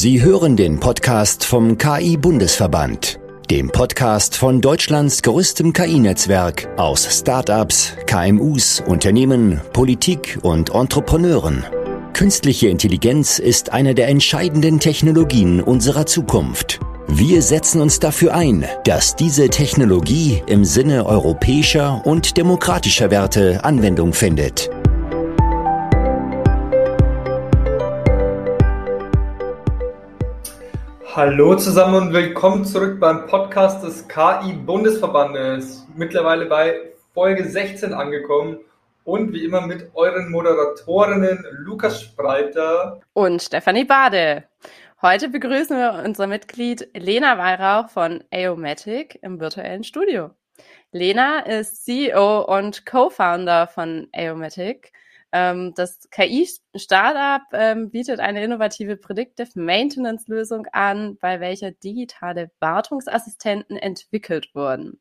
Sie hören den Podcast vom KI-Bundesverband, dem Podcast von Deutschlands größtem KI-Netzwerk aus Startups, KMUs, Unternehmen, Politik und Entrepreneuren. Künstliche Intelligenz ist eine der entscheidenden Technologien unserer Zukunft. Wir setzen uns dafür ein, dass diese Technologie im Sinne europäischer und demokratischer Werte Anwendung findet. Hallo zusammen und willkommen zurück beim Podcast des KI-Bundesverbandes. Mittlerweile bei Folge 16 angekommen und wie immer mit euren Moderatorinnen Lukas Spreiter und Stefanie Bade. Heute begrüßen wir unser Mitglied Lena Weihrauch von Aomatic im virtuellen Studio. Lena ist CEO und Co-Founder von Aomatic ähm, das KI-Startup ähm, bietet eine innovative Predictive Maintenance-Lösung an, bei welcher digitale Wartungsassistenten entwickelt wurden.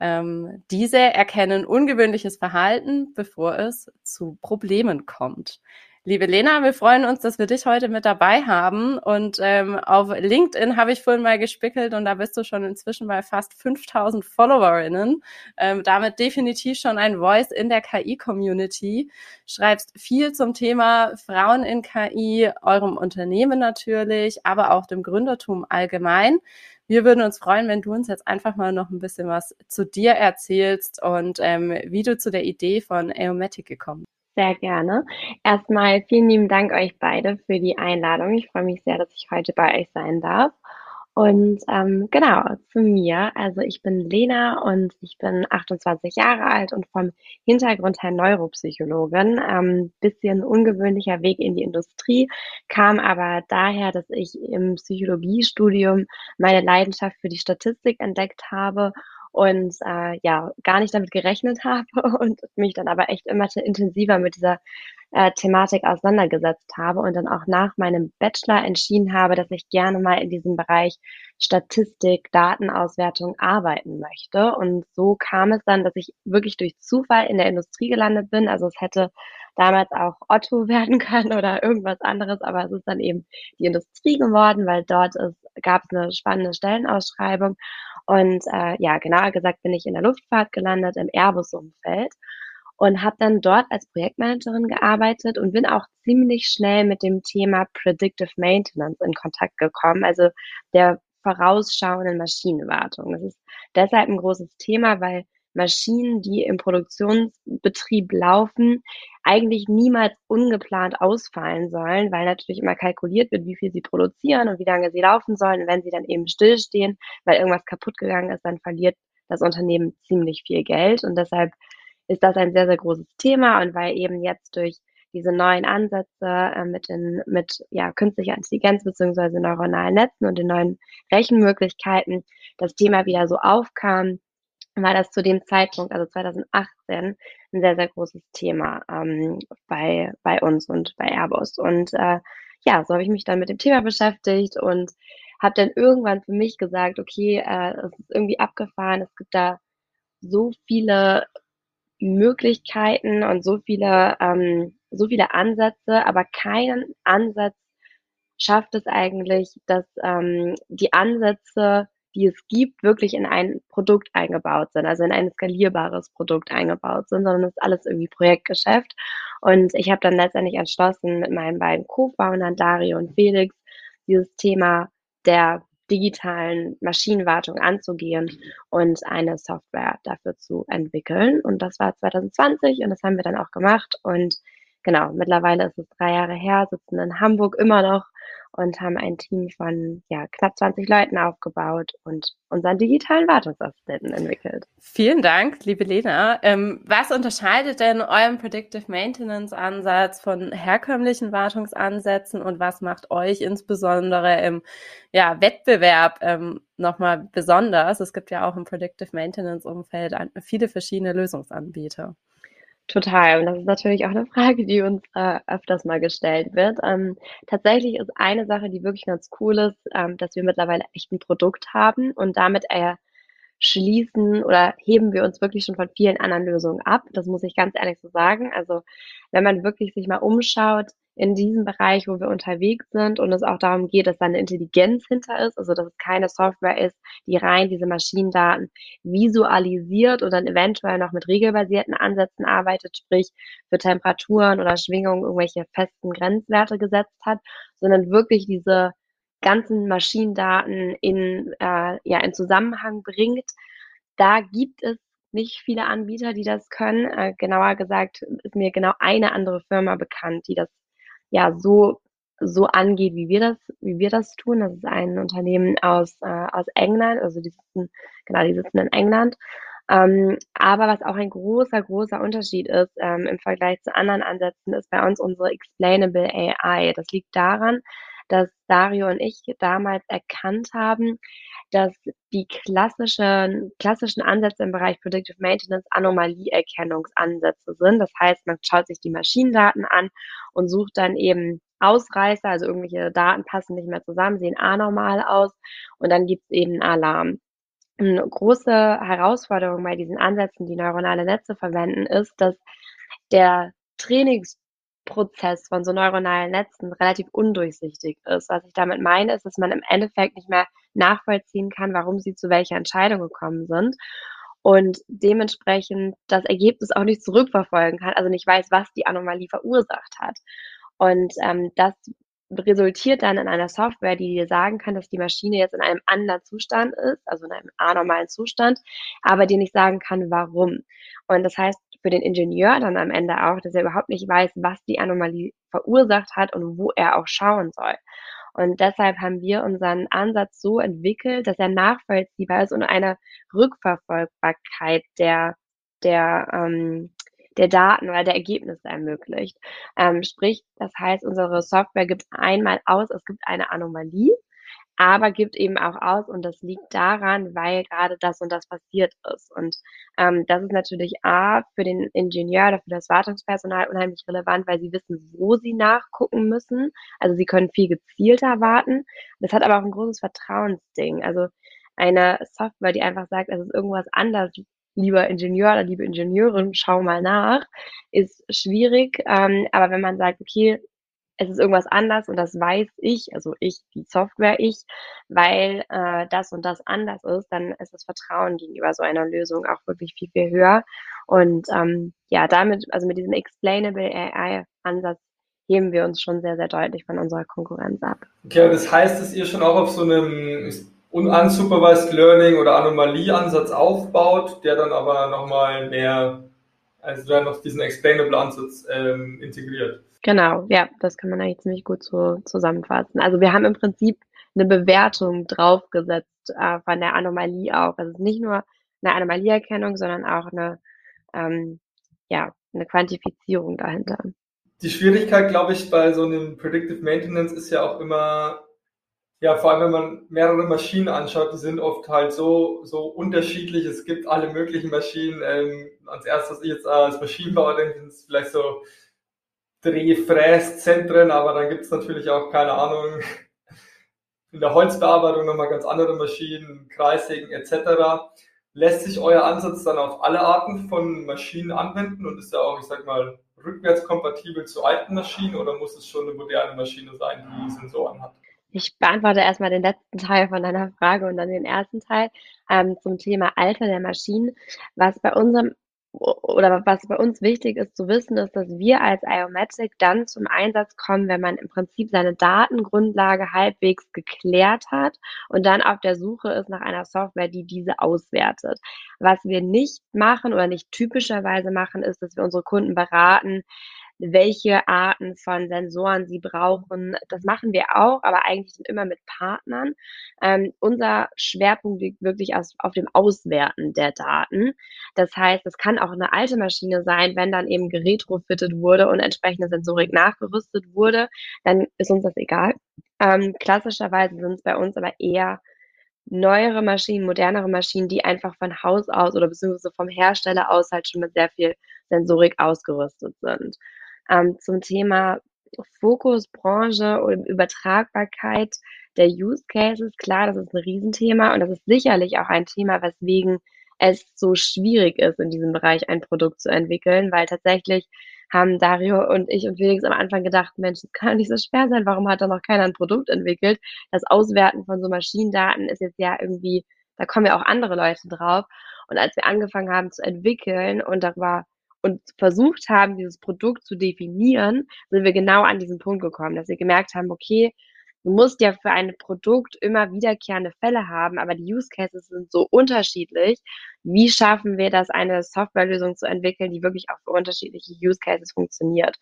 Ähm, diese erkennen ungewöhnliches Verhalten, bevor es zu Problemen kommt. Liebe Lena, wir freuen uns, dass wir dich heute mit dabei haben. Und ähm, auf LinkedIn habe ich vorhin mal gespickelt und da bist du schon inzwischen bei fast 5000 Followerinnen. Ähm, damit definitiv schon ein Voice in der KI-Community. Schreibst viel zum Thema Frauen in KI, eurem Unternehmen natürlich, aber auch dem Gründertum allgemein. Wir würden uns freuen, wenn du uns jetzt einfach mal noch ein bisschen was zu dir erzählst und ähm, wie du zu der Idee von Aeomatic gekommen bist. Sehr gerne. Erstmal vielen lieben Dank euch beide für die Einladung. Ich freue mich sehr, dass ich heute bei euch sein darf. Und ähm, genau, zu mir. Also ich bin Lena und ich bin 28 Jahre alt und vom Hintergrund her Neuropsychologin. Ähm, bisschen ungewöhnlicher Weg in die Industrie, kam aber daher, dass ich im Psychologiestudium meine Leidenschaft für die Statistik entdeckt habe und äh, ja, gar nicht damit gerechnet habe und mich dann aber echt immer intensiver mit dieser äh, Thematik auseinandergesetzt habe und dann auch nach meinem Bachelor entschieden habe, dass ich gerne mal in diesem Bereich Statistik, Datenauswertung arbeiten möchte. Und so kam es dann, dass ich wirklich durch Zufall in der Industrie gelandet bin. Also es hätte damals auch Otto werden können oder irgendwas anderes, aber es ist dann eben die Industrie geworden, weil dort gab es eine spannende Stellenausschreibung und äh, ja, genauer gesagt bin ich in der Luftfahrt gelandet, im Airbus-Umfeld und habe dann dort als Projektmanagerin gearbeitet und bin auch ziemlich schnell mit dem Thema Predictive Maintenance in Kontakt gekommen, also der vorausschauenden Maschinenwartung. Das ist deshalb ein großes Thema, weil Maschinen, die im Produktionsbetrieb laufen, eigentlich niemals ungeplant ausfallen sollen, weil natürlich immer kalkuliert wird, wie viel sie produzieren und wie lange sie laufen sollen. Und wenn sie dann eben stillstehen, weil irgendwas kaputt gegangen ist, dann verliert das Unternehmen ziemlich viel Geld. Und deshalb ist das ein sehr, sehr großes Thema. Und weil eben jetzt durch diese neuen Ansätze äh, mit, den, mit ja, künstlicher Intelligenz beziehungsweise neuronalen Netzen und den neuen Rechenmöglichkeiten das Thema wieder so aufkam, war das zu dem Zeitpunkt, also 2018, ein sehr, sehr großes Thema ähm, bei, bei uns und bei Airbus. Und äh, ja, so habe ich mich dann mit dem Thema beschäftigt und habe dann irgendwann für mich gesagt, okay, äh, es ist irgendwie abgefahren, es gibt da so viele Möglichkeiten und so viele, ähm, so viele Ansätze, aber kein Ansatz schafft es eigentlich, dass ähm, die Ansätze die es gibt, wirklich in ein Produkt eingebaut sind, also in ein skalierbares Produkt eingebaut sind, sondern es ist alles irgendwie Projektgeschäft. Und ich habe dann letztendlich entschlossen, mit meinen beiden Co-Foundern, Dario und Felix, dieses Thema der digitalen Maschinenwartung anzugehen und eine Software dafür zu entwickeln. Und das war 2020 und das haben wir dann auch gemacht. Und genau, mittlerweile ist es drei Jahre her, sitzen in Hamburg immer noch und haben ein Team von ja, knapp 20 Leuten aufgebaut und unseren digitalen Wartungsassistenten entwickelt. Vielen Dank, liebe Lena. Ähm, was unterscheidet denn euren Predictive Maintenance Ansatz von herkömmlichen Wartungsansätzen und was macht euch insbesondere im ja, Wettbewerb ähm, nochmal besonders? Es gibt ja auch im Predictive Maintenance Umfeld viele verschiedene Lösungsanbieter. Total. Und das ist natürlich auch eine Frage, die uns äh, öfters mal gestellt wird. Ähm, tatsächlich ist eine Sache, die wirklich ganz cool ist, ähm, dass wir mittlerweile echt ein Produkt haben und damit schließen oder heben wir uns wirklich schon von vielen anderen Lösungen ab. Das muss ich ganz ehrlich so sagen. Also wenn man wirklich sich mal umschaut in diesem Bereich, wo wir unterwegs sind und es auch darum geht, dass da eine Intelligenz hinter ist, also dass es keine Software ist, die rein diese Maschinendaten visualisiert und dann eventuell noch mit regelbasierten Ansätzen arbeitet, sprich für Temperaturen oder Schwingungen irgendwelche festen Grenzwerte gesetzt hat, sondern wirklich diese ganzen Maschinendaten in, äh, ja, in Zusammenhang bringt. Da gibt es nicht viele Anbieter, die das können. Äh, genauer gesagt ist mir genau eine andere Firma bekannt, die das ja so so angeht, wie wir das, wie wir das tun. Das ist ein Unternehmen aus äh, aus England, also die sitzen genau, die sitzen in England. Ähm, aber was auch ein großer, großer Unterschied ist ähm, im Vergleich zu anderen Ansätzen, ist bei uns unsere Explainable AI. Das liegt daran, dass Dario und ich damals erkannt haben, dass die klassischen, klassischen Ansätze im Bereich Predictive Maintenance Anomalieerkennungsansätze sind. Das heißt, man schaut sich die Maschinendaten an und sucht dann eben Ausreißer, also irgendwelche Daten passen nicht mehr zusammen, sehen anormal aus und dann gibt es eben Alarm. Eine große Herausforderung bei diesen Ansätzen, die neuronale Netze verwenden, ist, dass der Trainings Prozess von so neuronalen Netzen relativ undurchsichtig ist. Was ich damit meine, ist, dass man im Endeffekt nicht mehr nachvollziehen kann, warum sie zu welcher Entscheidung gekommen sind und dementsprechend das Ergebnis auch nicht zurückverfolgen kann, also nicht weiß, was die Anomalie verursacht hat. Und ähm, das resultiert dann in einer Software, die dir sagen kann, dass die Maschine jetzt in einem anderen Zustand ist, also in einem anormalen Zustand, aber dir nicht sagen kann, warum. Und das heißt für den Ingenieur dann am Ende auch, dass er überhaupt nicht weiß, was die Anomalie verursacht hat und wo er auch schauen soll. Und deshalb haben wir unseren Ansatz so entwickelt, dass er nachvollziehbar ist und eine Rückverfolgbarkeit der, der ähm, der Daten oder der Ergebnisse ermöglicht. Ähm, sprich, das heißt, unsere Software gibt einmal aus, es gibt eine Anomalie, aber gibt eben auch aus und das liegt daran, weil gerade das und das passiert ist. Und ähm, das ist natürlich A für den Ingenieur oder für das Wartungspersonal unheimlich relevant, weil sie wissen, wo sie nachgucken müssen. Also sie können viel gezielter warten. Das hat aber auch ein großes Vertrauensding. Also eine Software, die einfach sagt, es ist irgendwas anders, lieber Ingenieur oder liebe Ingenieurin, schau mal nach, ist schwierig. Ähm, aber wenn man sagt, okay, es ist irgendwas anders und das weiß ich, also ich, die Software ich, weil äh, das und das anders ist, dann ist das Vertrauen gegenüber so einer Lösung auch wirklich viel, viel höher. Und ähm, ja, damit, also mit diesem Explainable AI-Ansatz heben wir uns schon sehr, sehr deutlich von unserer Konkurrenz ab. Okay, das heißt, dass ihr schon auch auf so einem ununsupervised Learning oder Anomalieansatz aufbaut, der dann aber nochmal mehr, also dann noch diesen Explainable Ansatz ähm, integriert. Genau, ja, das kann man eigentlich ziemlich gut so zusammenfassen. Also wir haben im Prinzip eine Bewertung draufgesetzt äh, von der Anomalie auch. Also es ist nicht nur eine Anomalieerkennung, sondern auch eine, ähm, ja, eine Quantifizierung dahinter. Die Schwierigkeit, glaube ich, bei so einem Predictive Maintenance ist ja auch immer, ja, vor allem wenn man mehrere Maschinen anschaut, die sind oft halt so, so unterschiedlich. Es gibt alle möglichen Maschinen. Ähm, als erstes, ich jetzt als Maschinenbauer denke, es vielleicht so Drehfräszentren, aber dann gibt es natürlich auch, keine Ahnung, in der Holzbearbeitung nochmal ganz andere Maschinen, Kreissägen etc. Lässt sich euer Ansatz dann auf alle Arten von Maschinen anwenden und ist ja auch, ich sag mal, rückwärtskompatibel zu alten Maschinen oder muss es schon eine moderne Maschine sein, die Sensoren hat? Ich beantworte erstmal den letzten Teil von deiner Frage und dann den ersten Teil ähm, zum Thema Alter der Maschinen. Was bei unserem oder was bei uns wichtig ist zu wissen, ist, dass wir als Iomatic dann zum Einsatz kommen, wenn man im Prinzip seine Datengrundlage halbwegs geklärt hat und dann auf der Suche ist nach einer Software, die diese auswertet. Was wir nicht machen oder nicht typischerweise machen, ist, dass wir unsere Kunden beraten, welche Arten von Sensoren sie brauchen. Das machen wir auch, aber eigentlich sind immer mit Partnern. Ähm, unser Schwerpunkt liegt wirklich aus, auf dem Auswerten der Daten. Das heißt, es kann auch eine alte Maschine sein, wenn dann eben geretrofittet wurde und entsprechende Sensorik nachgerüstet wurde, dann ist uns das egal. Ähm, klassischerweise sind es bei uns aber eher neuere Maschinen, modernere Maschinen, die einfach von Haus aus oder beziehungsweise vom Hersteller aus halt schon mit sehr viel Sensorik ausgerüstet sind ähm, zum Thema Fokus, Branche und Übertragbarkeit der Use Cases, klar, das ist ein Riesenthema und das ist sicherlich auch ein Thema, weswegen es so schwierig ist, in diesem Bereich ein Produkt zu entwickeln, weil tatsächlich haben Dario und ich und Felix am Anfang gedacht, Mensch, das kann nicht so schwer sein, warum hat da noch keiner ein Produkt entwickelt? Das Auswerten von so Maschinendaten ist jetzt ja irgendwie, da kommen ja auch andere Leute drauf. Und als wir angefangen haben zu entwickeln und darüber und versucht haben, dieses Produkt zu definieren, sind wir genau an diesen Punkt gekommen, dass wir gemerkt haben, okay, du musst ja für ein Produkt immer wiederkehrende Fälle haben, aber die Use Cases sind so unterschiedlich. Wie schaffen wir das, eine Softwarelösung zu entwickeln, die wirklich auch für unterschiedliche Use Cases funktioniert?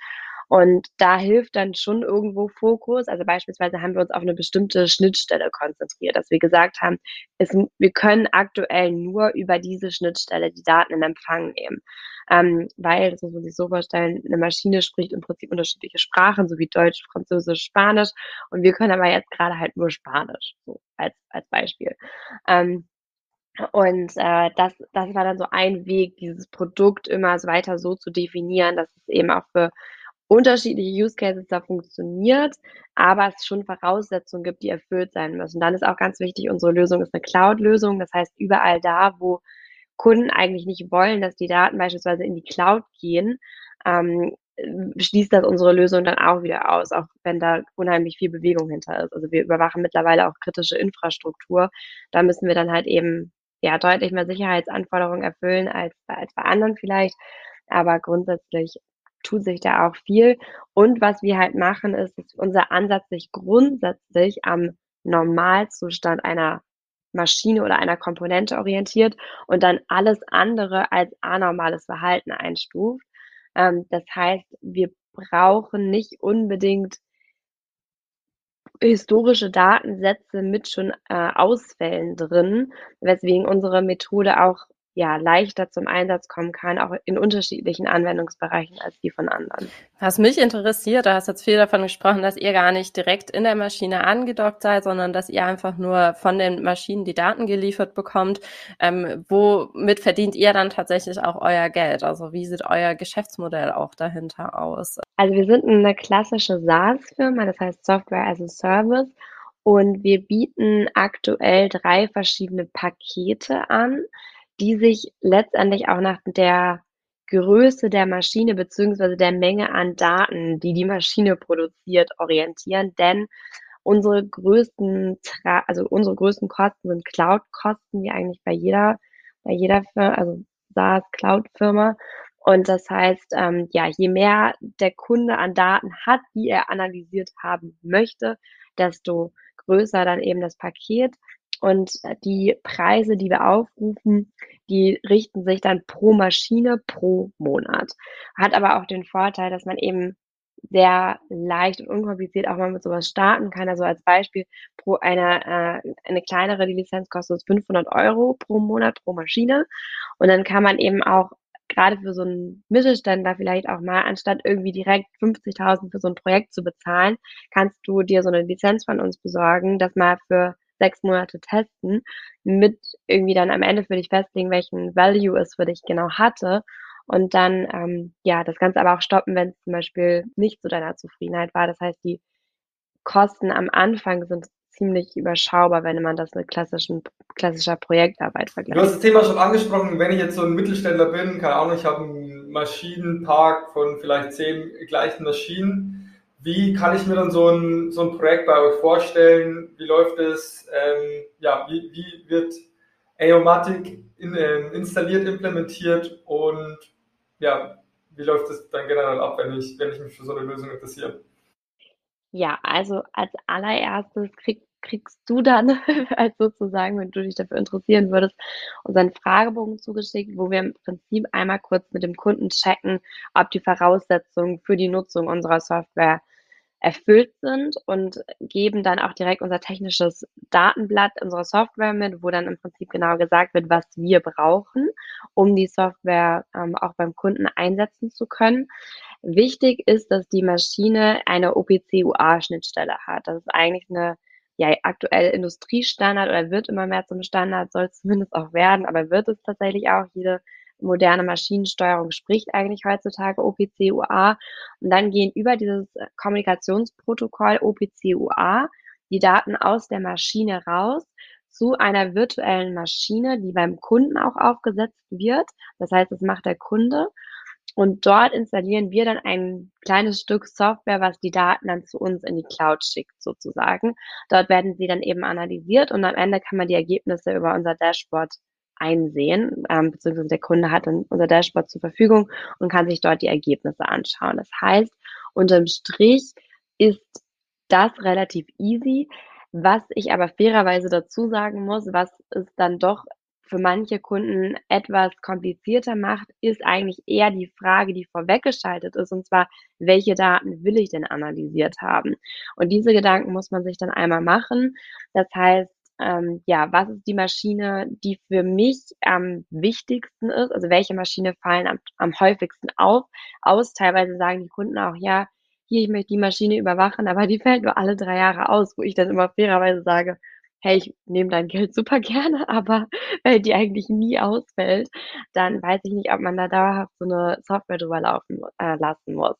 Und da hilft dann schon irgendwo Fokus. Also beispielsweise haben wir uns auf eine bestimmte Schnittstelle konzentriert, dass wir gesagt haben, es, wir können aktuell nur über diese Schnittstelle die Daten in Empfang nehmen. Ähm, weil, das muss man sich so vorstellen, eine Maschine spricht im Prinzip unterschiedliche Sprachen, so wie Deutsch, Französisch, Spanisch. Und wir können aber jetzt gerade halt nur Spanisch, so als, als Beispiel. Ähm, und äh, das, das war dann so ein Weg, dieses Produkt immer weiter so zu definieren, dass es eben auch für unterschiedliche Use Cases da funktioniert, aber es schon Voraussetzungen gibt, die erfüllt sein müssen. Dann ist auch ganz wichtig, unsere Lösung ist eine Cloud-Lösung. Das heißt, überall da, wo Kunden eigentlich nicht wollen, dass die Daten beispielsweise in die Cloud gehen, ähm, schließt das unsere Lösung dann auch wieder aus, auch wenn da unheimlich viel Bewegung hinter ist. Also wir überwachen mittlerweile auch kritische Infrastruktur. Da müssen wir dann halt eben ja deutlich mehr Sicherheitsanforderungen erfüllen als, als bei anderen vielleicht. Aber grundsätzlich tut sich da auch viel. Und was wir halt machen, ist, dass unser Ansatz sich grundsätzlich am Normalzustand einer Maschine oder einer Komponente orientiert und dann alles andere als anormales Verhalten einstuft. Ähm, das heißt, wir brauchen nicht unbedingt historische Datensätze mit schon äh, Ausfällen drin, weswegen unsere Methode auch ja, leichter zum Einsatz kommen kann, auch in unterschiedlichen Anwendungsbereichen als die von anderen. Was mich interessiert, du hast jetzt viel davon gesprochen, dass ihr gar nicht direkt in der Maschine angedockt seid, sondern dass ihr einfach nur von den Maschinen die Daten geliefert bekommt. Ähm, womit verdient ihr dann tatsächlich auch euer Geld? Also wie sieht euer Geschäftsmodell auch dahinter aus? Also wir sind eine klassische SaaS-Firma, das heißt Software as a Service. Und wir bieten aktuell drei verschiedene Pakete an die sich letztendlich auch nach der Größe der Maschine beziehungsweise der Menge an Daten, die die Maschine produziert, orientieren, denn unsere größten, also unsere größten Kosten sind Cloud-Kosten, wie eigentlich bei jeder, bei jeder Firma, also SaaS Cloud-Firma. Und das heißt, ähm, ja, je mehr der Kunde an Daten hat, die er analysiert haben möchte, desto größer dann eben das Paket. Und äh, die Preise, die wir aufrufen, die richten sich dann pro Maschine pro Monat. Hat aber auch den Vorteil, dass man eben sehr leicht und unkompliziert auch mal mit sowas starten kann. Also als Beispiel pro eine, äh, eine kleinere, die Lizenz kostet 500 Euro pro Monat pro Maschine. Und dann kann man eben auch gerade für so einen Mittelständler vielleicht auch mal, anstatt irgendwie direkt 50.000 für so ein Projekt zu bezahlen, kannst du dir so eine Lizenz von uns besorgen, das mal für sechs Monate testen, mit irgendwie dann am Ende für dich festlegen, welchen Value es für dich genau hatte. Und dann, ähm, ja, das Ganze aber auch stoppen, wenn es zum Beispiel nicht zu deiner Zufriedenheit war. Das heißt, die Kosten am Anfang sind ziemlich überschaubar, wenn man das mit klassischen, klassischer Projektarbeit vergleicht. Du hast das Thema schon angesprochen, wenn ich jetzt so ein Mittelständler bin, keine Ahnung, ich habe einen Maschinenpark von vielleicht zehn gleichen Maschinen wie kann ich mir dann so ein, so ein Projekt bei euch vorstellen? Wie läuft es? Ähm, ja, wie, wie wird Aomatic in, äh, installiert, implementiert und ja, wie läuft es dann generell ab, wenn ich, wenn ich mich für so eine Lösung interessiere? Ja, also als allererstes krieg, kriegst du dann, als sozusagen, wenn du dich dafür interessieren würdest, unseren Fragebogen zugeschickt, wo wir im Prinzip einmal kurz mit dem Kunden checken, ob die Voraussetzungen für die Nutzung unserer Software erfüllt sind und geben dann auch direkt unser technisches Datenblatt unserer Software mit, wo dann im Prinzip genau gesagt wird, was wir brauchen, um die Software ähm, auch beim Kunden einsetzen zu können. Wichtig ist, dass die Maschine eine OPC-UA-Schnittstelle hat. Das ist eigentlich eine ja, aktuell Industriestandard oder wird immer mehr zum Standard, soll es zumindest auch werden, aber wird es tatsächlich auch. Jede moderne Maschinensteuerung spricht eigentlich heutzutage OPC-UA. Und dann gehen über dieses Kommunikationsprotokoll OPC-UA die Daten aus der Maschine raus zu einer virtuellen Maschine, die beim Kunden auch aufgesetzt wird. Das heißt, das macht der Kunde. Und dort installieren wir dann ein kleines Stück Software, was die Daten dann zu uns in die Cloud schickt, sozusagen. Dort werden sie dann eben analysiert und am Ende kann man die Ergebnisse über unser Dashboard einsehen, ähm, beziehungsweise der Kunde hat dann unser Dashboard zur Verfügung und kann sich dort die Ergebnisse anschauen. Das heißt, unterm Strich ist das relativ easy. Was ich aber fairerweise dazu sagen muss, was es dann doch für manche Kunden etwas komplizierter macht, ist eigentlich eher die Frage, die vorweggeschaltet ist, und zwar, welche Daten will ich denn analysiert haben? Und diese Gedanken muss man sich dann einmal machen. Das heißt, ähm, ja, was ist die Maschine, die für mich am wichtigsten ist? Also welche Maschine fallen am, am häufigsten auf, aus? Teilweise sagen die Kunden auch, ja, hier, ich möchte die Maschine überwachen, aber die fällt nur alle drei Jahre aus, wo ich dann immer fairerweise sage, hey, ich nehme dein Geld super gerne, aber wenn die eigentlich nie ausfällt, dann weiß ich nicht, ob man da dauerhaft so eine Software drüber laufen äh, lassen muss.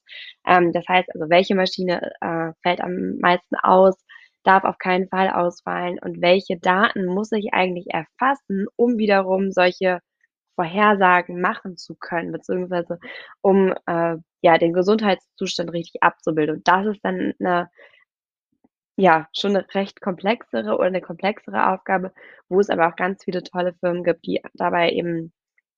Ähm, das heißt also, welche Maschine äh, fällt am meisten aus, darf auf keinen Fall ausfallen und welche Daten muss ich eigentlich erfassen, um wiederum solche Vorhersagen machen zu können, beziehungsweise um äh, ja den Gesundheitszustand richtig abzubilden. Und das ist dann eine ja, schon eine recht komplexere oder eine komplexere Aufgabe, wo es aber auch ganz viele tolle Firmen gibt, die dabei eben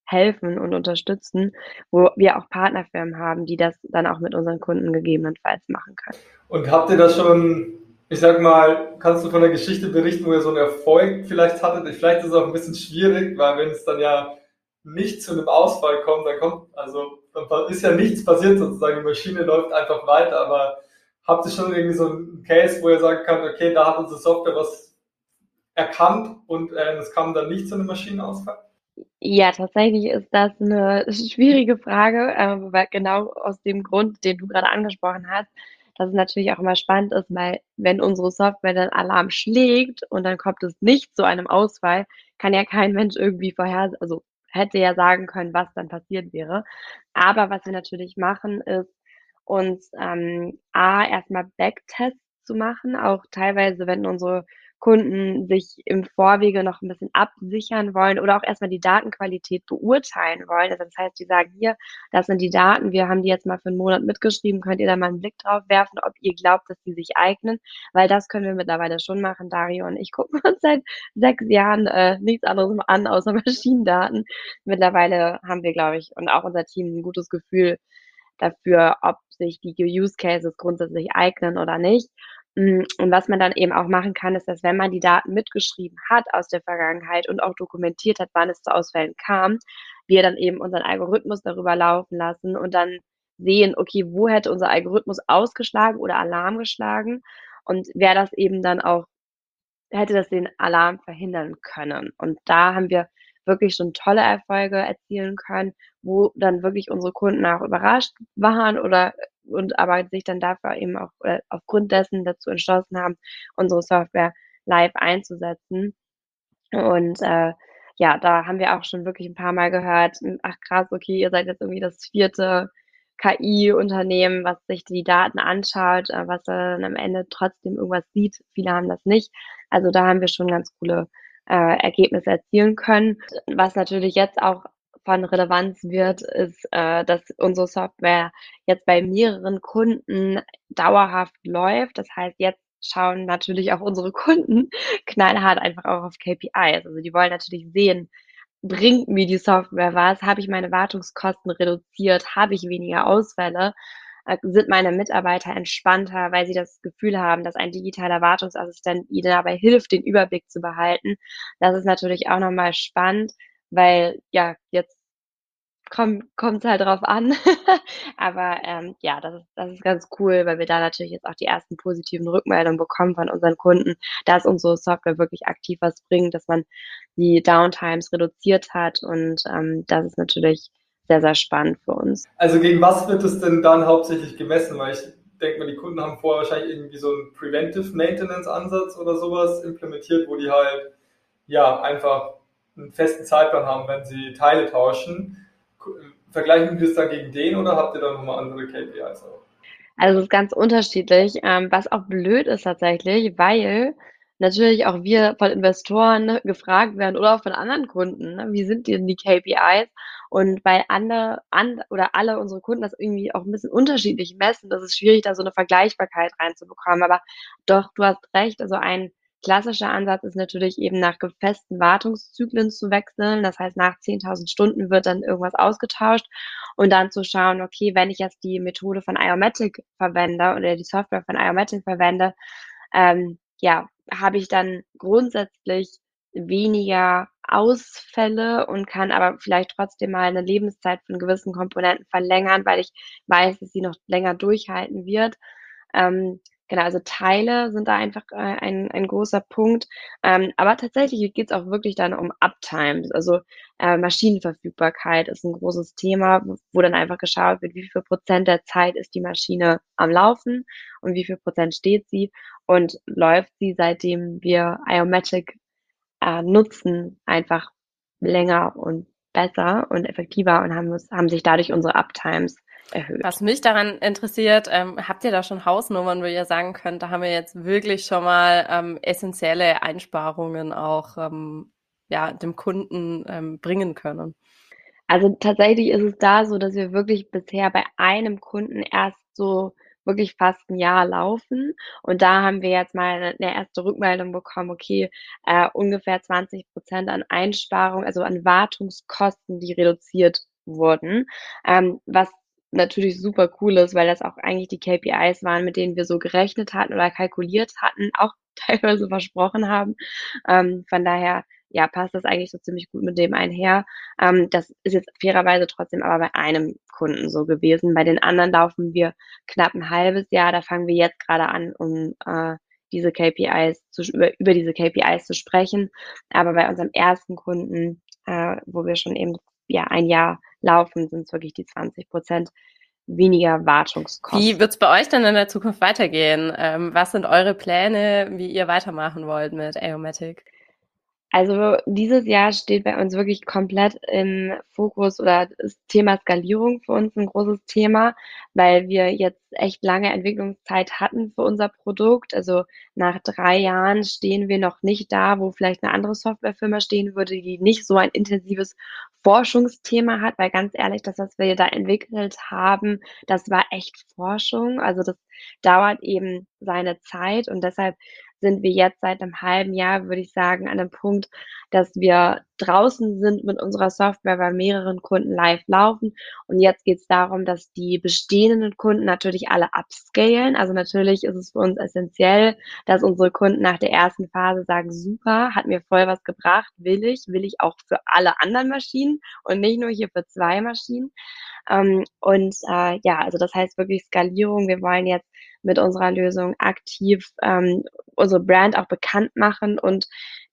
helfen und unterstützen, wo wir auch Partnerfirmen haben, die das dann auch mit unseren Kunden gegebenenfalls machen können. Und habt ihr das schon, ich sag mal, kannst du von der Geschichte berichten, wo ihr so einen Erfolg vielleicht hattet? Vielleicht ist es auch ein bisschen schwierig, weil wenn es dann ja nicht zu einem Ausfall kommt, dann kommt, also dann ist ja nichts passiert sozusagen, die Maschine läuft einfach weiter, aber habt ihr schon irgendwie so einen Case, wo ihr sagen könnt, okay, da hat unsere Software was erkannt und äh, es kam dann nicht zu einem Maschinenausfall? Ja, tatsächlich ist das eine schwierige Frage, äh, weil genau aus dem Grund, den du gerade angesprochen hast, dass es natürlich auch immer spannend ist, weil wenn unsere Software dann Alarm schlägt und dann kommt es nicht zu einem Ausfall, kann ja kein Mensch irgendwie vorher, also hätte ja sagen können, was dann passiert wäre. Aber was wir natürlich machen, ist uns ähm, A, erstmal Backtests zu machen, auch teilweise, wenn unsere Kunden sich im Vorwege noch ein bisschen absichern wollen oder auch erstmal die Datenqualität beurteilen wollen. Also das heißt, die sagen, hier, das sind die Daten, wir haben die jetzt mal für einen Monat mitgeschrieben, könnt ihr da mal einen Blick drauf werfen, ob ihr glaubt, dass die sich eignen, weil das können wir mittlerweile schon machen, Dario und ich gucken uns seit sechs Jahren äh, nichts anderes an, außer Maschinendaten. Mittlerweile haben wir, glaube ich, und auch unser Team ein gutes Gefühl dafür, ob sich die Use Cases grundsätzlich eignen oder nicht. Mm, und was man dann eben auch machen kann, ist, dass wenn man die Daten mitgeschrieben hat aus der Vergangenheit und auch dokumentiert hat, wann es zu Ausfällen kam, wir dann eben unseren Algorithmus darüber laufen lassen und dann sehen, okay, wo hätte unser Algorithmus ausgeschlagen oder Alarm geschlagen und wer das eben dann auch, hätte das den Alarm verhindern können. Und da haben wir wirklich schon tolle Erfolge erzielen können, wo dann wirklich unsere Kunden auch überrascht waren oder und aber sich dann dafür eben auch äh, aufgrund dessen dazu entschlossen haben, unsere Software live einzusetzen. Und äh, ja, da haben wir auch schon wirklich ein paar Mal gehört, ach krass, okay, ihr seid jetzt irgendwie das vierte KI-Unternehmen, was sich die Daten anschaut, äh, was dann am Ende trotzdem irgendwas sieht. Viele haben das nicht. Also da haben wir schon ganz coole äh, Ergebnisse erzielen können. Was natürlich jetzt auch von Relevanz wird, ist, äh, dass unsere Software jetzt bei mehreren Kunden dauerhaft läuft. Das heißt, jetzt schauen natürlich auch unsere Kunden knallhart einfach auch auf KPIs. Also die wollen natürlich sehen, bringt mir die Software was? Habe ich meine Wartungskosten reduziert? Habe ich weniger Ausfälle? Äh, sind meine Mitarbeiter entspannter, weil sie das Gefühl haben, dass ein digitaler Wartungsassistent ihnen dabei hilft, den Überblick zu behalten. Das ist natürlich auch nochmal spannend, weil ja, jetzt kommt es halt drauf an. Aber ähm, ja, das ist, das ist ganz cool, weil wir da natürlich jetzt auch die ersten positiven Rückmeldungen bekommen von unseren Kunden, dass unsere Software wirklich aktiv was bringt, dass man die Downtimes reduziert hat und ähm, das ist natürlich sehr, sehr spannend für uns. Also gegen was wird es denn dann hauptsächlich gemessen? Weil ich denke mal, die Kunden haben vorher wahrscheinlich irgendwie so einen Preventive Maintenance Ansatz oder sowas implementiert, wo die halt ja einfach einen festen Zeitplan haben, wenn sie Teile tauschen. Vergleichen wir es dann gegen den oder habt ihr da nochmal andere KPIs auch? Also es ist ganz unterschiedlich, ähm, was auch blöd ist tatsächlich, weil natürlich auch wir von Investoren gefragt werden oder auch von anderen Kunden, ne, wie sind denn die KPIs? Und weil andere an oder alle unsere Kunden das irgendwie auch ein bisschen unterschiedlich messen, das ist schwierig, da so eine Vergleichbarkeit reinzubekommen. Aber doch, du hast recht, also ein klassischer Ansatz ist natürlich eben nach gefesten Wartungszyklen zu wechseln. Das heißt, nach 10.000 Stunden wird dann irgendwas ausgetauscht und dann zu schauen, okay, wenn ich jetzt die Methode von Iomatic verwende oder die Software von Iomatic verwende, ähm, ja, habe ich dann grundsätzlich weniger Ausfälle und kann aber vielleicht trotzdem mal eine Lebenszeit von gewissen Komponenten verlängern, weil ich weiß, dass sie noch länger durchhalten wird. Ähm, Genau, also Teile sind da einfach äh, ein, ein großer Punkt. Ähm, aber tatsächlich geht es auch wirklich dann um Uptimes. Also äh, Maschinenverfügbarkeit ist ein großes Thema, wo dann einfach geschaut wird, wie viel Prozent der Zeit ist die Maschine am Laufen und wie viel Prozent steht sie und läuft sie, seitdem wir Iomatic äh, nutzen, einfach länger und besser und effektiver und haben, haben sich dadurch unsere Uptimes erhöht. Was mich daran interessiert, ähm, habt ihr da schon Hausnummern, wo ihr sagen könnt, da haben wir jetzt wirklich schon mal ähm, essentielle Einsparungen auch ähm, ja, dem Kunden ähm, bringen können? Also tatsächlich ist es da so, dass wir wirklich bisher bei einem Kunden erst so wirklich fast ein Jahr laufen. Und da haben wir jetzt mal eine, eine erste Rückmeldung bekommen, okay, äh, ungefähr 20 Prozent an Einsparung, also an Wartungskosten, die reduziert wurden, ähm, was natürlich super cool ist, weil das auch eigentlich die KPIs waren, mit denen wir so gerechnet hatten oder kalkuliert hatten, auch teilweise versprochen haben. Ähm, von daher, ja, passt das eigentlich so ziemlich gut mit dem einher. Ähm, das ist jetzt fairerweise trotzdem aber bei einem Kunden so gewesen. Bei den anderen laufen wir knapp ein halbes Jahr. Da fangen wir jetzt gerade an, um äh, diese KPIs zu, über, über diese KPIs zu sprechen. Aber bei unserem ersten Kunden, äh, wo wir schon eben ja ein Jahr laufen, sind es wirklich die 20 Prozent weniger Wartungskosten. Wie wird es bei euch denn in der Zukunft weitergehen? Ähm, was sind eure Pläne, wie ihr weitermachen wollt mit Aeromatic? Also dieses Jahr steht bei uns wirklich komplett im Fokus oder das Thema Skalierung für uns ein großes Thema, weil wir jetzt echt lange Entwicklungszeit hatten für unser Produkt. Also nach drei Jahren stehen wir noch nicht da, wo vielleicht eine andere Softwarefirma stehen würde, die nicht so ein intensives Forschungsthema hat, weil ganz ehrlich, das, was wir da entwickelt haben, das war echt Forschung. Also das dauert eben seine Zeit und deshalb sind wir jetzt seit einem halben Jahr, würde ich sagen, an einem Punkt, dass wir draußen sind mit unserer Software bei mehreren Kunden live laufen. Und jetzt geht es darum, dass die bestehenden Kunden natürlich alle upscalen. Also natürlich ist es für uns essentiell, dass unsere Kunden nach der ersten Phase sagen, super, hat mir voll was gebracht, will ich, will ich auch für alle anderen Maschinen und nicht nur hier für zwei Maschinen. Ähm, und äh, ja, also das heißt wirklich Skalierung. Wir wollen jetzt mit unserer Lösung aktiv ähm, unsere Brand auch bekannt machen und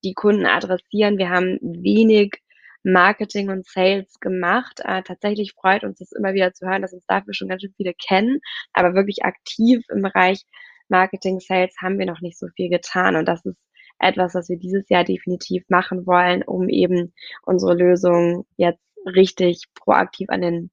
die Kunden adressieren. Wir haben wenig Marketing und Sales gemacht. Äh, tatsächlich freut uns das immer wieder zu hören, dass uns dafür schon ganz schön viele kennen, aber wirklich aktiv im Bereich Marketing, Sales haben wir noch nicht so viel getan und das ist etwas, was wir dieses Jahr definitiv machen wollen, um eben unsere Lösung jetzt richtig proaktiv an den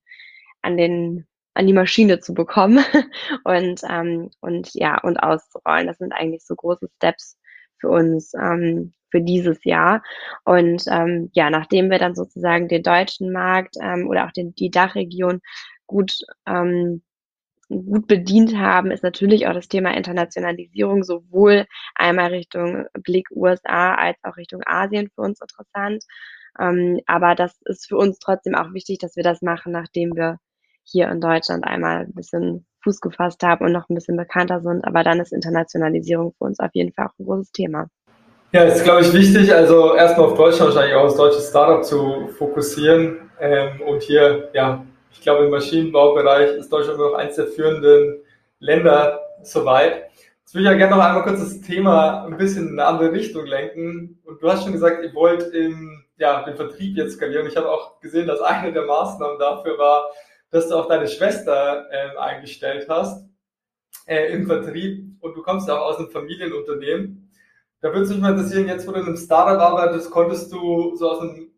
an den an die Maschine zu bekommen und ähm, und ja und auszurollen. Das sind eigentlich so große Steps für uns ähm, für dieses Jahr. Und ähm, ja, nachdem wir dann sozusagen den deutschen Markt ähm, oder auch den, die Dachregion gut ähm, gut bedient haben, ist natürlich auch das Thema Internationalisierung sowohl einmal Richtung Blick USA als auch Richtung Asien für uns interessant. Ähm, aber das ist für uns trotzdem auch wichtig, dass wir das machen, nachdem wir hier in Deutschland einmal ein bisschen Fuß gefasst haben und noch ein bisschen bekannter sind. Aber dann ist Internationalisierung für uns auf jeden Fall auch ein großes Thema. Ja, ist, glaube ich, wichtig, also erstmal auf Deutschland wahrscheinlich auch das deutsche Startup zu fokussieren. Ähm, und hier, ja, ich glaube, im Maschinenbaubereich ist Deutschland immer noch eines der führenden Länder soweit. Jetzt will ich ja gerne noch einmal kurz das Thema ein bisschen in eine andere Richtung lenken. Und du hast schon gesagt, ihr wollt im, ja, den Vertrieb jetzt skalieren. Ich habe auch gesehen, dass eine der Maßnahmen dafür war, dass du auch deine Schwester äh, eingestellt hast äh, im Vertrieb und du kommst auch aus einem Familienunternehmen. Da würde es mich mal interessieren, jetzt wo du in einem Startup arbeitest, konntest du so aus einem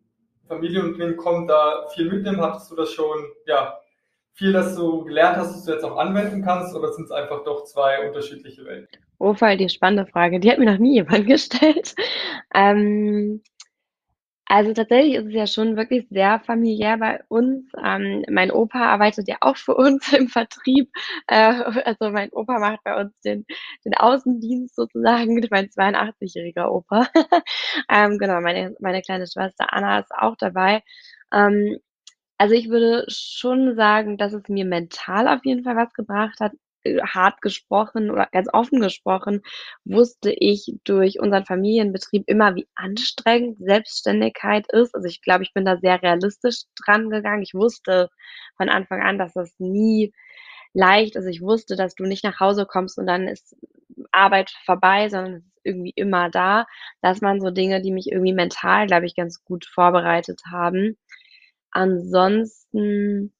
Familienunternehmen kommen, da viel mitnehmen? Hattest du das schon ja, viel, das du gelernt hast, das du jetzt auch anwenden kannst, oder sind es einfach doch zwei unterschiedliche Welten? Oh, die spannende Frage. Die hat mir noch nie jemand gestellt. Ähm, also tatsächlich ist es ja schon wirklich sehr familiär bei uns. Ähm, mein Opa arbeitet ja auch für uns im Vertrieb. Äh, also mein Opa macht bei uns den, den Außendienst sozusagen, mein 82-jähriger Opa. ähm, genau, meine, meine kleine Schwester Anna ist auch dabei. Ähm, also ich würde schon sagen, dass es mir mental auf jeden Fall was gebracht hat, hart gesprochen oder ganz offen gesprochen, wusste ich durch unseren Familienbetrieb immer, wie anstrengend Selbstständigkeit ist. Also ich glaube, ich bin da sehr realistisch dran gegangen. Ich wusste von Anfang an, dass das nie leicht ist. Ich wusste, dass du nicht nach Hause kommst und dann ist Arbeit vorbei, sondern es ist irgendwie immer da. Das waren so Dinge, die mich irgendwie mental, glaube ich, ganz gut vorbereitet haben. Ansonsten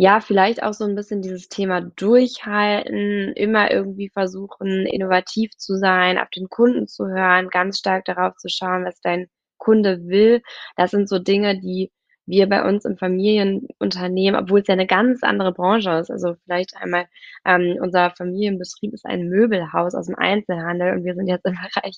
ja, vielleicht auch so ein bisschen dieses Thema durchhalten, immer irgendwie versuchen, innovativ zu sein, auf den Kunden zu hören, ganz stark darauf zu schauen, was dein Kunde will. Das sind so Dinge, die wir bei uns im Familienunternehmen, obwohl es ja eine ganz andere Branche ist, also vielleicht einmal, ähm, unser Familienbetrieb ist ein Möbelhaus aus dem Einzelhandel und wir sind jetzt im Bereich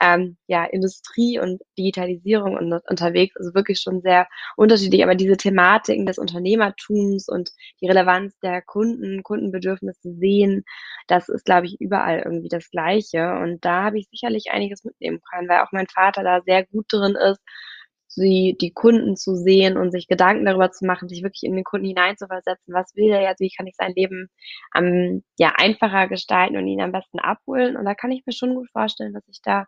ähm, ja, Industrie und Digitalisierung und, unterwegs, also wirklich schon sehr unterschiedlich, aber diese Thematiken des Unternehmertums und die Relevanz der Kunden, Kundenbedürfnisse sehen, das ist, glaube ich, überall irgendwie das Gleiche. Und da habe ich sicherlich einiges mitnehmen können, weil auch mein Vater da sehr gut drin ist, sie, die Kunden zu sehen und sich Gedanken darüber zu machen, sich wirklich in den Kunden hineinzuversetzen. Was will er jetzt? Wie kann ich sein Leben ähm, ja, einfacher gestalten und ihn am besten abholen? Und da kann ich mir schon gut vorstellen, dass ich da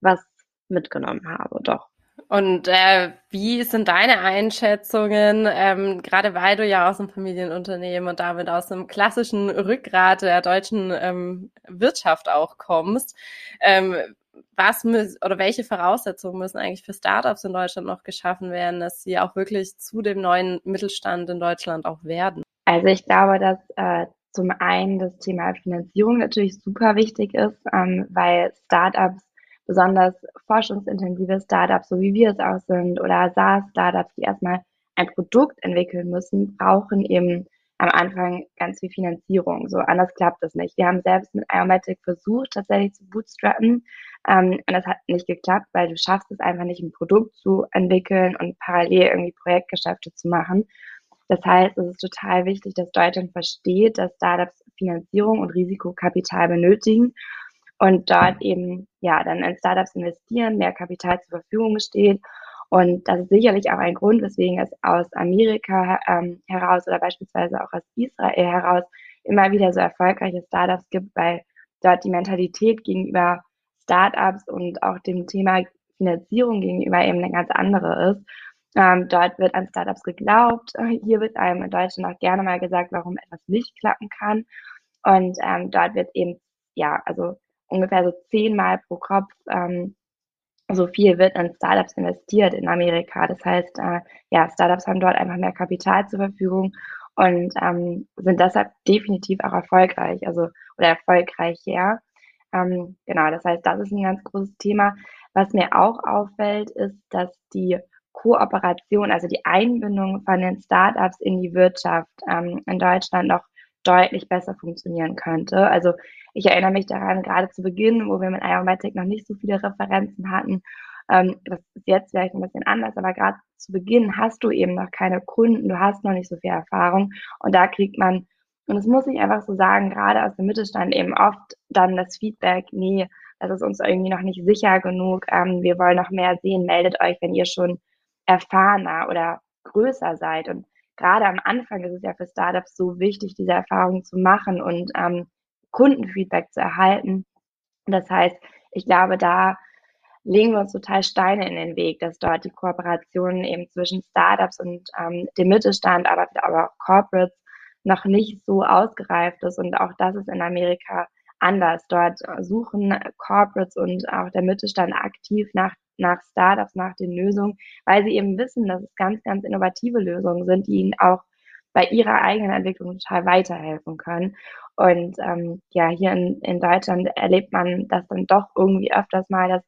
was mitgenommen habe, doch. Und äh, wie sind deine Einschätzungen, ähm, gerade weil du ja aus einem Familienunternehmen und damit aus einem klassischen Rückgrat der deutschen ähm, Wirtschaft auch kommst? Ähm, was oder welche Voraussetzungen müssen eigentlich für Startups in Deutschland noch geschaffen werden, dass sie auch wirklich zu dem neuen Mittelstand in Deutschland auch werden? Also ich glaube, dass äh, zum einen das Thema Finanzierung natürlich super wichtig ist, ähm, weil Startups, besonders forschungsintensive Startups, so wie wir es auch sind, oder SaaS-Startups, die erstmal ein Produkt entwickeln müssen, brauchen eben am Anfang ganz viel Finanzierung. So anders klappt das nicht. Wir haben selbst mit Iomatic versucht, tatsächlich zu bootstrappen. Ähm, und das hat nicht geklappt, weil du schaffst es einfach nicht, ein Produkt zu entwickeln und parallel irgendwie Projektgeschäfte zu machen. Das heißt, es ist total wichtig, dass Deutschland versteht, dass Startups Finanzierung und Risikokapital benötigen und dort eben, ja, dann in Startups investieren, mehr Kapital zur Verfügung steht und das ist sicherlich auch ein Grund, weswegen es aus Amerika ähm, heraus oder beispielsweise auch aus Israel heraus immer wieder so erfolgreiche Startups gibt, weil dort die Mentalität gegenüber Startups und auch dem Thema Finanzierung gegenüber eben eine ganz andere ist. Ähm, dort wird an Startups geglaubt. Hier wird einem in Deutschland auch gerne mal gesagt, warum etwas nicht klappen kann. Und ähm, dort wird eben, ja, also ungefähr so zehnmal pro Kopf ähm, so viel wird in Startups investiert in Amerika. Das heißt, äh, ja, Startups haben dort einfach mehr Kapital zur Verfügung und ähm, sind deshalb definitiv auch erfolgreich, also oder erfolgreicher. Ähm, genau, das heißt, das ist ein ganz großes Thema. Was mir auch auffällt, ist, dass die Kooperation, also die Einbindung von den Startups in die Wirtschaft ähm, in Deutschland noch deutlich besser funktionieren könnte. Also ich erinnere mich daran, gerade zu Beginn, wo wir mit Iomatic noch nicht so viele Referenzen hatten. Ähm, das ist jetzt vielleicht ein bisschen anders, aber gerade zu Beginn hast du eben noch keine Kunden, du hast noch nicht so viel Erfahrung und da kriegt man, und das muss ich einfach so sagen, gerade aus dem Mittelstand eben oft dann das Feedback, nee, das ist uns irgendwie noch nicht sicher genug, ähm, wir wollen noch mehr sehen, meldet euch, wenn ihr schon erfahrener oder größer seid. Und gerade am Anfang ist es ja für Startups so wichtig, diese Erfahrung zu machen und ähm, Kundenfeedback zu erhalten. Das heißt, ich glaube, da legen wir uns total Steine in den Weg, dass dort die Kooperation eben zwischen Startups und ähm, dem Mittelstand, aber, aber auch Corporates noch nicht so ausgereift ist. Und auch das ist in Amerika anders. Dort suchen Corporates und auch der Mittelstand aktiv nach nach Startups, nach den Lösungen, weil sie eben wissen, dass es ganz, ganz innovative Lösungen sind, die ihnen auch bei ihrer eigenen Entwicklung total weiterhelfen können. Und ähm, ja, hier in, in Deutschland erlebt man das dann doch irgendwie öfters mal, dass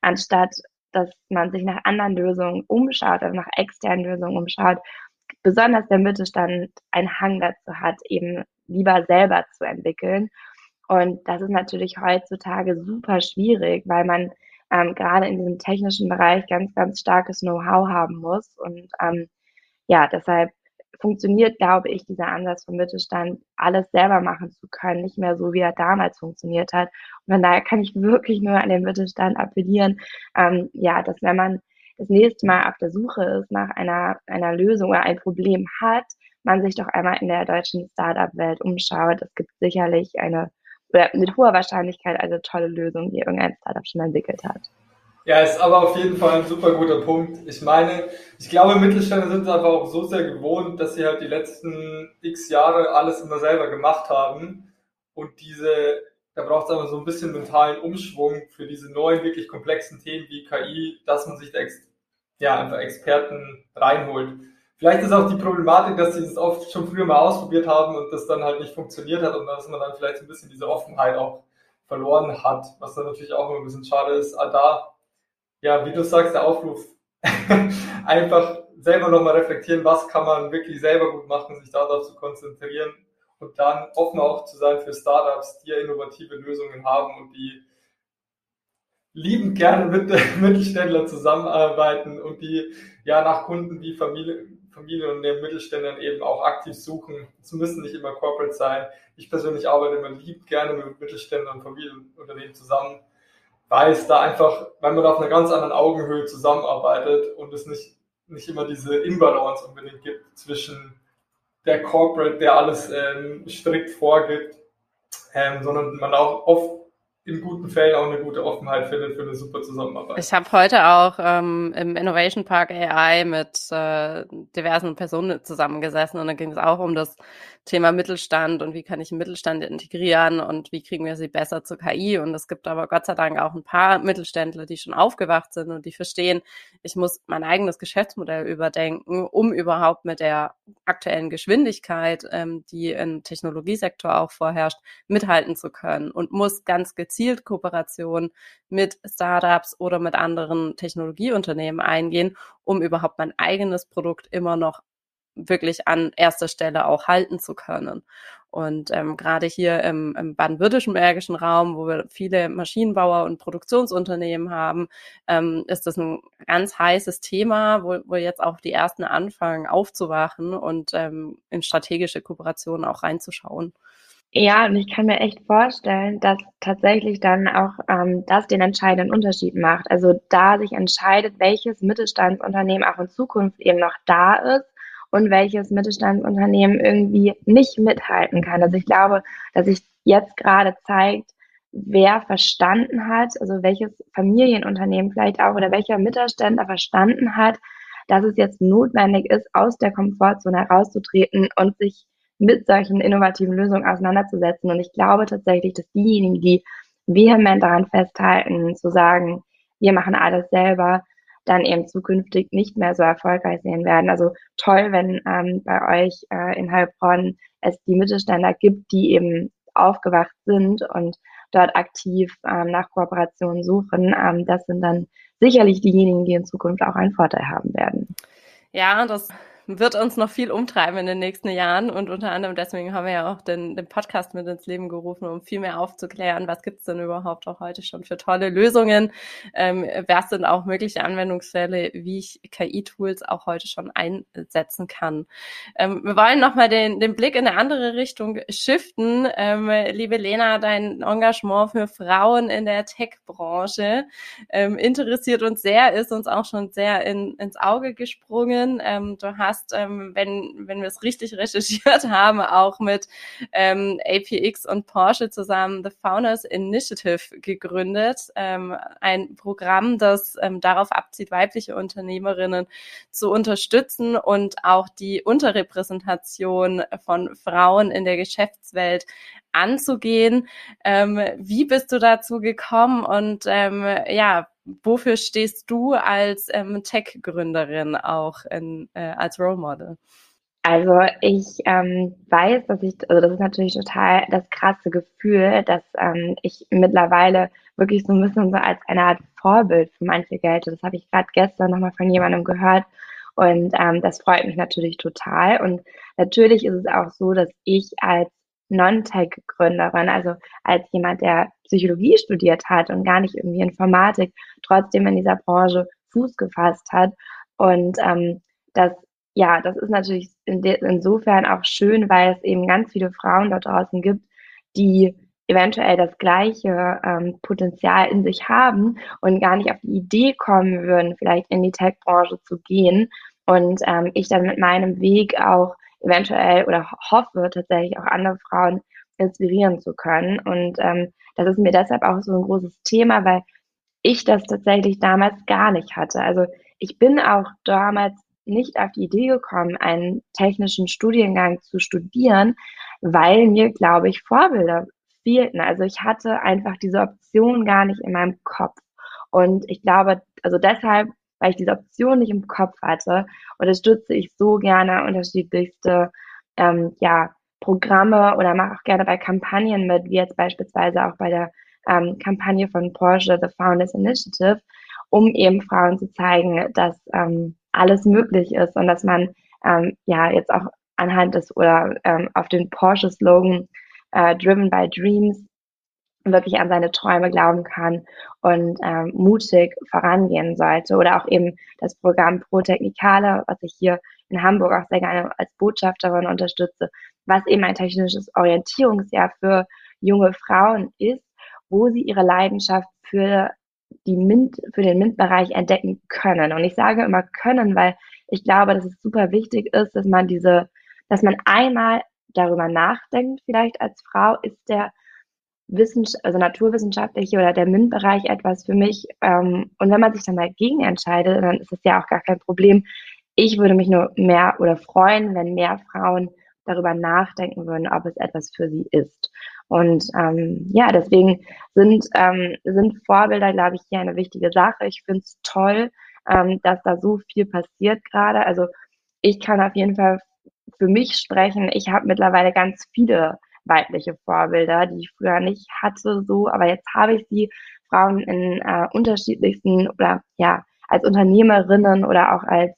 anstatt dass man sich nach anderen Lösungen umschaut, also nach externen Lösungen umschaut, besonders der Mittelstand einen Hang dazu hat, eben lieber selber zu entwickeln. Und das ist natürlich heutzutage super schwierig, weil man ähm, gerade in diesem technischen Bereich ganz, ganz starkes Know-how haben muss. Und ähm, ja, deshalb funktioniert, glaube ich, dieser Ansatz vom Mittelstand, alles selber machen zu können, nicht mehr so, wie er damals funktioniert hat. Und von daher kann ich wirklich nur an den Mittelstand appellieren, ähm, ja, dass wenn man das nächste Mal auf der Suche ist nach einer, einer Lösung oder ein Problem hat, man sich doch einmal in der deutschen Startup-Welt umschaut. Es gibt sicherlich eine, oder mit hoher Wahrscheinlichkeit eine tolle Lösung, die irgendein Startup schon entwickelt hat. Ja, ist aber auf jeden Fall ein super guter Punkt. Ich meine, ich glaube, Mittelständler sind einfach auch so sehr gewohnt, dass sie halt die letzten x Jahre alles immer selber gemacht haben. Und diese, da braucht es aber so ein bisschen mentalen Umschwung für diese neuen, wirklich komplexen Themen wie KI, dass man sich da ex ja, einfach Experten reinholt. Vielleicht ist auch die Problematik, dass sie das oft schon früher mal ausprobiert haben und das dann halt nicht funktioniert hat und dass man dann vielleicht ein bisschen diese Offenheit auch verloren hat, was dann natürlich auch immer ein bisschen schade ist. Aber da ja, wie du sagst, der Aufruf, einfach selber nochmal reflektieren, was kann man wirklich selber gut machen, sich darauf zu konzentrieren und dann offen auch zu sein für Startups, die ja innovative Lösungen haben und die liebend gerne mit Mittelständlern zusammenarbeiten und die ja nach Kunden wie Familie, Familien und den Mittelständlern eben auch aktiv suchen. Es müssen nicht immer Corporate sein. Ich persönlich arbeite immer lieb gerne mit Mittelständlern und Familienunternehmen zusammen weil es da einfach, weil man auf einer ganz anderen Augenhöhe zusammenarbeitet und es nicht, nicht immer diese Imbalance unbedingt gibt zwischen der Corporate, der alles ähm, strikt vorgibt, ähm, sondern man auch oft in guten Fällen auch eine gute Offenheit findet für eine super Zusammenarbeit. Ich habe heute auch ähm, im Innovation Park AI mit äh, diversen Personen zusammengesessen und da ging es auch um das Thema Mittelstand und wie kann ich Mittelstand integrieren und wie kriegen wir sie besser zur KI. Und es gibt aber Gott sei Dank auch ein paar Mittelständler, die schon aufgewacht sind und die verstehen, ich muss mein eigenes Geschäftsmodell überdenken, um überhaupt mit der aktuellen Geschwindigkeit, ähm, die im Technologiesektor auch vorherrscht, mithalten zu können und muss ganz gezielt Kooperation mit Startups oder mit anderen Technologieunternehmen eingehen, um überhaupt mein eigenes Produkt immer noch wirklich an erster Stelle auch halten zu können. Und ähm, gerade hier im, im baden-württembergischen Raum, wo wir viele Maschinenbauer und Produktionsunternehmen haben, ähm, ist das ein ganz heißes Thema, wo, wo jetzt auch die ersten anfangen aufzuwachen und ähm, in strategische Kooperationen auch reinzuschauen. Ja, und ich kann mir echt vorstellen, dass tatsächlich dann auch ähm, das den entscheidenden Unterschied macht. Also da sich entscheidet, welches Mittelstandsunternehmen auch in Zukunft eben noch da ist und welches Mittelstandsunternehmen irgendwie nicht mithalten kann. Also ich glaube, dass sich jetzt gerade zeigt, wer verstanden hat, also welches Familienunternehmen vielleicht auch oder welcher Mittelständler verstanden hat, dass es jetzt notwendig ist, aus der Komfortzone herauszutreten und sich mit solchen innovativen Lösungen auseinanderzusetzen. Und ich glaube tatsächlich, dass diejenigen, die vehement daran festhalten, zu sagen, wir machen alles selber, dann eben zukünftig nicht mehr so erfolgreich sehen werden. Also toll, wenn ähm, bei euch äh, in Heilbronn es die Mittelständler gibt, die eben aufgewacht sind und dort aktiv ähm, nach Kooperationen suchen. Ähm, das sind dann sicherlich diejenigen, die in Zukunft auch einen Vorteil haben werden. Ja, das wird uns noch viel umtreiben in den nächsten Jahren und unter anderem deswegen haben wir ja auch den, den Podcast mit ins Leben gerufen, um viel mehr aufzuklären, was gibt's denn überhaupt auch heute schon für tolle Lösungen, ähm, was sind auch mögliche Anwendungsfälle, wie ich KI-Tools auch heute schon einsetzen kann. Ähm, wir wollen nochmal den, den Blick in eine andere Richtung shiften. Ähm, liebe Lena, dein Engagement für Frauen in der Tech-Branche ähm, interessiert uns sehr, ist uns auch schon sehr in, ins Auge gesprungen. Ähm, du hast hast, ähm, wenn, wenn wir es richtig recherchiert haben, auch mit ähm, APX und Porsche zusammen The Founders Initiative gegründet. Ähm, ein Programm, das ähm, darauf abzieht, weibliche Unternehmerinnen zu unterstützen und auch die Unterrepräsentation von Frauen in der Geschäftswelt anzugehen. Ähm, wie bist du dazu gekommen und ähm, ja, wofür stehst du als ähm, Tech-Gründerin auch in, äh, als Role Model? Also ich ähm, weiß, dass ich, also das ist natürlich total das krasse Gefühl, dass ähm, ich mittlerweile wirklich so ein bisschen so als eine Art Vorbild für manche gelte. Das habe ich gerade gestern nochmal von jemandem gehört. Und ähm, das freut mich natürlich total. Und natürlich ist es auch so, dass ich als Non-Tech-Gründerin, also als jemand, der Psychologie studiert hat und gar nicht irgendwie Informatik, trotzdem in dieser Branche Fuß gefasst hat. Und ähm, das, ja, das ist natürlich in insofern auch schön, weil es eben ganz viele Frauen dort draußen gibt, die eventuell das gleiche ähm, Potenzial in sich haben und gar nicht auf die Idee kommen würden, vielleicht in die Tech-Branche zu gehen. Und ähm, ich dann mit meinem Weg auch eventuell oder hoffe tatsächlich auch andere Frauen inspirieren zu können. Und ähm, das ist mir deshalb auch so ein großes Thema, weil ich das tatsächlich damals gar nicht hatte. Also ich bin auch damals nicht auf die Idee gekommen, einen technischen Studiengang zu studieren, weil mir, glaube ich, Vorbilder fehlten. Also ich hatte einfach diese Option gar nicht in meinem Kopf. Und ich glaube, also deshalb, weil ich diese Option nicht im Kopf hatte, unterstütze ich so gerne unterschiedlichste ähm, ja, Programme oder mache auch gerne bei Kampagnen mit, wie jetzt beispielsweise auch bei der ähm, Kampagne von Porsche, The Founders Initiative, um eben Frauen zu zeigen, dass ähm, alles möglich ist und dass man ähm, ja jetzt auch anhand des oder ähm, auf den Porsche-Slogan äh, Driven by Dreams wirklich an seine Träume glauben kann und ähm, mutig vorangehen sollte. Oder auch eben das Programm Pro Technikale, was ich hier in Hamburg auch sehr gerne als Botschafterin unterstütze, was eben ein technisches Orientierungsjahr für junge Frauen ist, wo sie ihre Leidenschaft für die MINT, für den MINT-Bereich entdecken können. Und ich sage immer können, weil ich glaube, dass es super wichtig ist, dass man diese, dass man einmal darüber nachdenkt, vielleicht als Frau, ist der Wissens also naturwissenschaftliche oder der MINT-Bereich etwas für mich. Ähm, und wenn man sich dann dagegen entscheidet, dann ist es ja auch gar kein Problem. Ich würde mich nur mehr oder freuen, wenn mehr Frauen darüber nachdenken würden, ob es etwas für sie ist. Und ähm, ja, deswegen sind, ähm, sind Vorbilder, glaube ich, hier eine wichtige Sache. Ich finde es toll, ähm, dass da so viel passiert gerade. Also ich kann auf jeden Fall für mich sprechen. Ich habe mittlerweile ganz viele weibliche Vorbilder, die ich früher nicht hatte, so, aber jetzt habe ich sie Frauen in äh, unterschiedlichsten oder ja als Unternehmerinnen oder auch als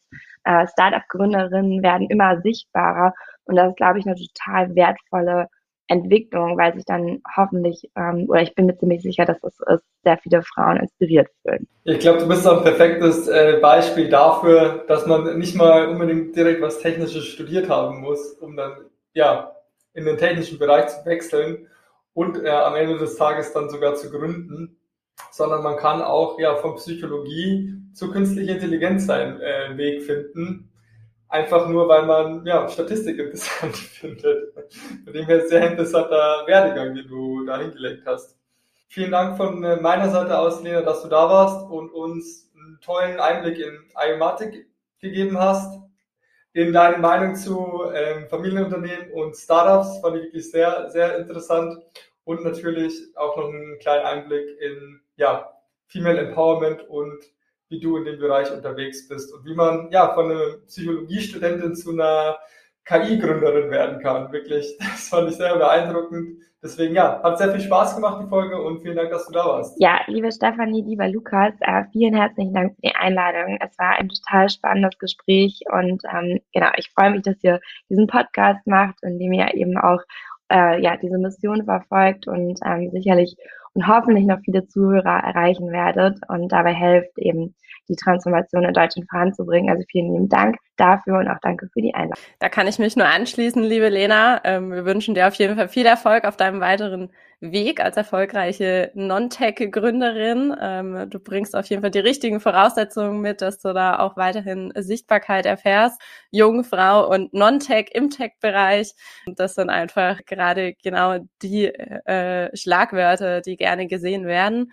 äh, Startup-Gründerinnen werden immer sichtbarer und das ist, glaube ich, eine total wertvolle Entwicklung, weil sich dann hoffentlich, ähm, oder ich bin mir ziemlich sicher, dass es, es sehr viele Frauen inspiriert fühlen. Ich glaube, du bist auch ein perfektes äh, Beispiel dafür, dass man nicht mal unbedingt direkt was Technisches studiert haben muss, um dann ja in den technischen Bereich zu wechseln und äh, am Ende des Tages dann sogar zu gründen, sondern man kann auch ja von Psychologie zu künstlicher Intelligenz seinen äh, Weg finden einfach nur, weil man ja, Statistik interessant findet. Von dem her sehr interessanter Werdegang, den du da hingelegt hast. Vielen Dank von äh, meiner Seite aus, Lena, dass du da warst und uns einen tollen Einblick in Iomatic gegeben hast. In deine Meinung zu ähm, Familienunternehmen und Startups fand ich wirklich sehr, sehr interessant. Und natürlich auch noch einen kleinen Einblick in ja, Female Empowerment und wie du in dem Bereich unterwegs bist und wie man ja von einer Psychologiestudentin zu einer KI-Gründerin werden kann. Wirklich, das fand ich sehr beeindruckend. Deswegen ja, hat sehr viel Spaß gemacht, die Folge, und vielen Dank, dass du da warst. Ja, liebe Stefanie, lieber Lukas, äh, vielen herzlichen Dank für die Einladung. Es war ein total spannendes Gespräch und ähm, genau, ich freue mich, dass ihr diesen Podcast macht, in dem ihr eben auch äh, ja, diese Mission verfolgt und ähm, sicherlich und hoffentlich noch viele Zuhörer erreichen werdet und dabei helft, eben die Transformation in Deutschland voranzubringen. Also vielen lieben Dank dafür und auch danke für die Einladung. Da kann ich mich nur anschließen, liebe Lena. Ähm, wir wünschen dir auf jeden Fall viel Erfolg auf deinem weiteren Weg als erfolgreiche Non-Tech-Gründerin. Ähm, du bringst auf jeden Fall die richtigen Voraussetzungen mit, dass du da auch weiterhin Sichtbarkeit erfährst. Junge Frau und Non-Tech im Tech-Bereich. Das sind einfach gerade genau die äh, Schlagwörter, die gerne gesehen werden.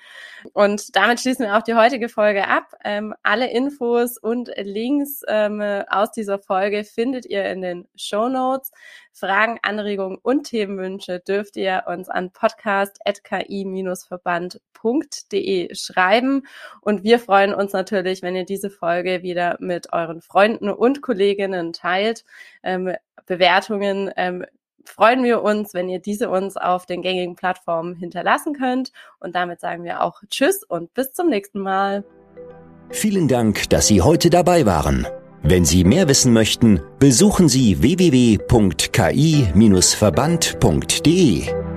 Und damit schließen wir auch die heutige Folge ab. Ähm, alle Infos und Links ähm, aus dieser Folge findet ihr in den Show Notes. Fragen, Anregungen und Themenwünsche dürft ihr uns an podcast.ki-verband.de schreiben. Und wir freuen uns natürlich, wenn ihr diese Folge wieder mit euren Freunden und Kolleginnen teilt. Ähm, Bewertungen ähm, freuen wir uns, wenn ihr diese uns auf den gängigen Plattformen hinterlassen könnt. Und damit sagen wir auch Tschüss und bis zum nächsten Mal. Vielen Dank, dass Sie heute dabei waren. Wenn Sie mehr wissen möchten, besuchen Sie www.ki-verband.de.